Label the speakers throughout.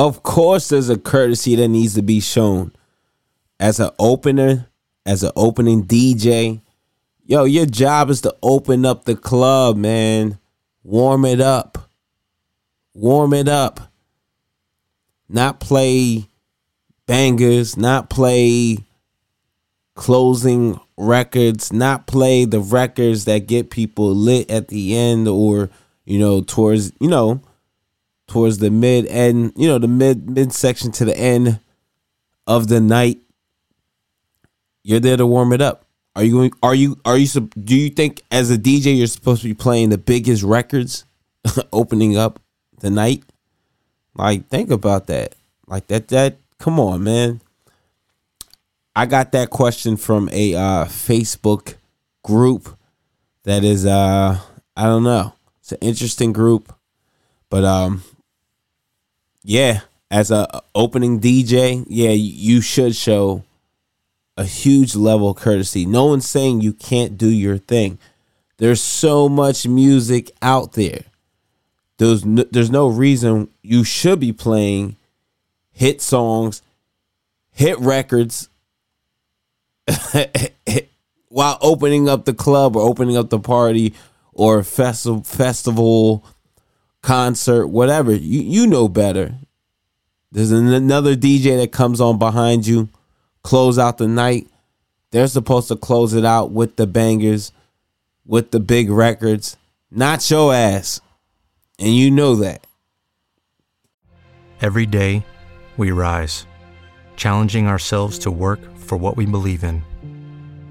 Speaker 1: Of course, there's a courtesy that needs to be shown. As an opener, as an opening DJ, yo, your job is to open up the club, man. Warm it up. Warm it up. Not play bangers, not play closing records, not play the records that get people lit at the end or, you know, towards, you know, towards the mid end, you know, the mid mid section to the end of the night. You're there to warm it up. Are you going are you are you do you think as a DJ you're supposed to be playing the biggest records opening up the night? Like think about that. Like that that come on, man. I got that question from a uh, Facebook group that is uh I don't know. It's an interesting group. But um yeah, as a opening DJ, yeah, you should show a huge level of courtesy. No one's saying you can't do your thing. There's so much music out there. There's no, there's no reason you should be playing hit songs, hit records while opening up the club or opening up the party or festival festival concert whatever you you know better there's another DJ that comes on behind you close out the night they're supposed to close it out with the bangers with the big records not your ass and you know that
Speaker 2: every day we rise challenging ourselves to work for what we believe in.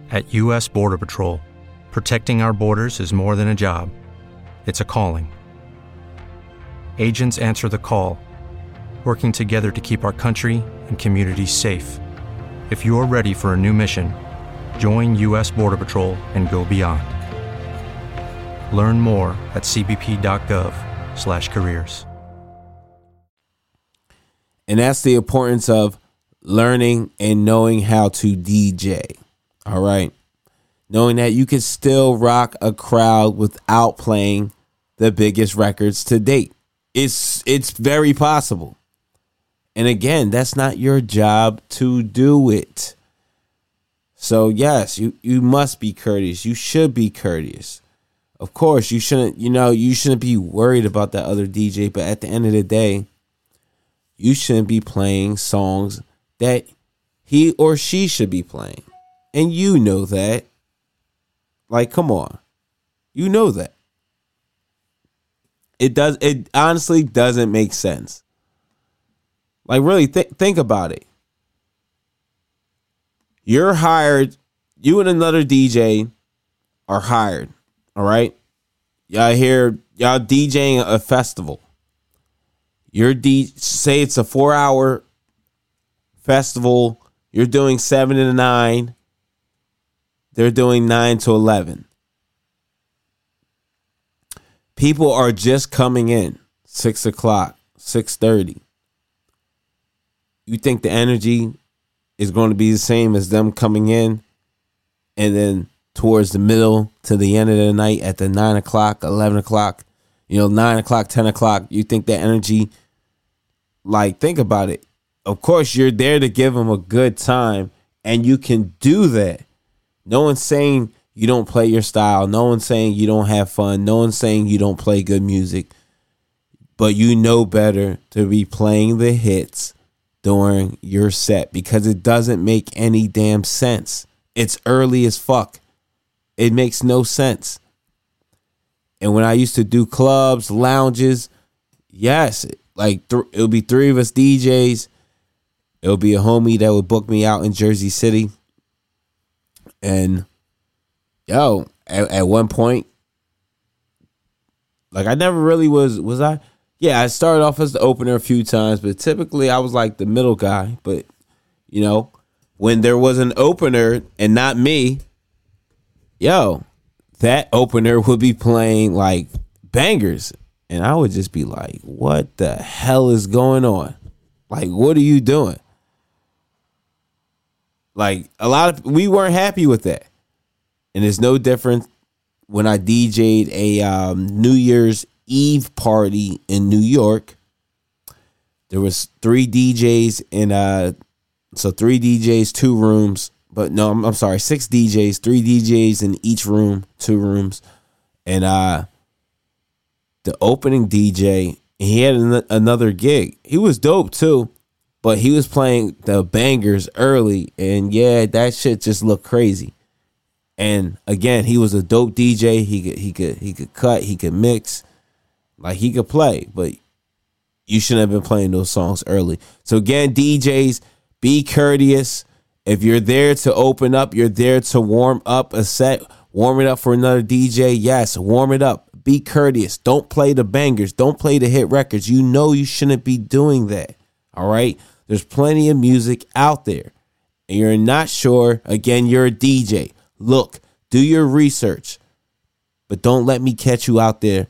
Speaker 2: At U.S. Border Patrol, protecting our borders is more than a job, it's a calling. Agents answer the call, working together to keep our country and communities safe. If you're ready for a new mission, join U.S. Border Patrol and go beyond. Learn more at cbp.gov/careers.
Speaker 1: And that's the importance of learning and knowing how to DJ. All right. Knowing that you can still rock a crowd without playing the biggest records to date. It's it's very possible. And again, that's not your job to do it. So yes, you you must be courteous. You should be courteous. Of course, you shouldn't, you know, you shouldn't be worried about that other DJ, but at the end of the day, you shouldn't be playing songs that he or she should be playing. And you know that. Like, come on. You know that. It does it honestly doesn't make sense. Like really th- think about it. You're hired, you and another DJ are hired, all right? Y'all here, y'all DJing a festival. Your D say it's a 4-hour festival, you're doing seven to nine. They're doing nine to eleven. People are just coming in six o'clock, six thirty. You think the energy is going to be the same as them coming in, and then towards the middle to the end of the night at the nine o'clock, eleven o'clock, you know, nine o'clock, ten o'clock. You think that energy? Like, think about it of course you're there to give them a good time and you can do that no one's saying you don't play your style. No one's saying you don't have fun. No one's saying you don't play good music. But you know better to be playing the hits during your set because it doesn't make any damn sense. It's early as fuck. It makes no sense. And when i used to do clubs lounges yes like th- it would be three of us djs it would be a homie that would book me out in Jersey City. And yo, at, at one point, like I never really was was I yeah, I started off as the opener a few times, but typically I was like the middle guy. But you know, when there was an opener and not me, yo, that opener would be playing like bangers. And I would just be like, what the hell is going on? Like, what are you doing? Like a lot of we weren't happy with that, and it's no different when I DJ'd a um, New Year's Eve party in New York. there was three DJs in uh so three DJs, two rooms, but no, I'm, I'm sorry, six DJs, three DJs in each room, two rooms, and uh the opening DJ he had an, another gig. He was dope too, but he was playing the bangers early, and yeah, that shit just looked crazy. And again, he was a dope DJ. He could he could he could cut, he could mix, like he could play, but you shouldn't have been playing those songs early. So again, DJs, be courteous. If you're there to open up, you're there to warm up a set, warm it up for another DJ. Yes, warm it up. Be courteous. Don't play the bangers. Don't play the hit records. You know you shouldn't be doing that. All right? There's plenty of music out there. And you're not sure, again, you're a DJ. Look, do your research. But don't let me catch you out there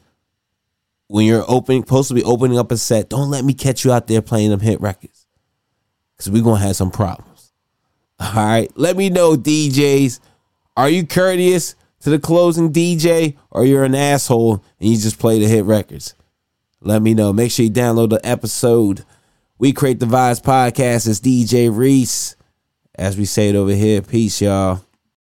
Speaker 1: when you're opening supposed to be opening up a set. Don't let me catch you out there playing them hit records. Cause we're gonna have some problems. All right. Let me know, DJs. Are you courteous to the closing DJ or you're an asshole and you just play the hit records? Let me know. Make sure you download the episode. We create the Vibes Podcast. It's DJ Reese. As we say it over here. Peace, y'all.